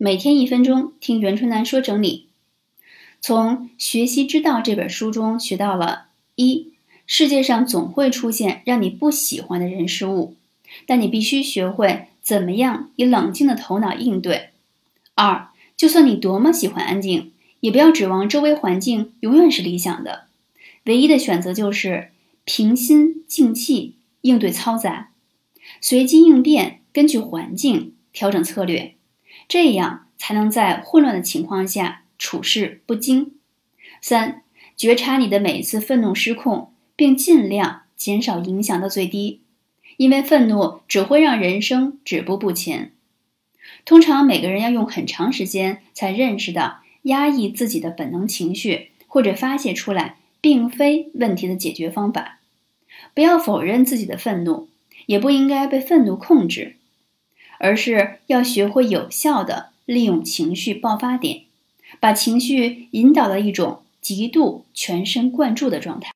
每天一分钟，听袁春楠说整理。从《学习之道》这本书中学到了：一、世界上总会出现让你不喜欢的人事物，但你必须学会怎么样以冷静的头脑应对；二、就算你多么喜欢安静，也不要指望周围环境永远是理想的，唯一的选择就是平心静气应对嘈杂，随机应变，根据环境调整策略。这样才能在混乱的情况下处事不惊。三、觉察你的每一次愤怒失控，并尽量减少影响到最低，因为愤怒只会让人生止步不前。通常每个人要用很长时间才认识到，压抑自己的本能情绪或者发泄出来，并非问题的解决方法。不要否认自己的愤怒，也不应该被愤怒控制。而是要学会有效的利用情绪爆发点，把情绪引导到一种极度全神贯注的状态。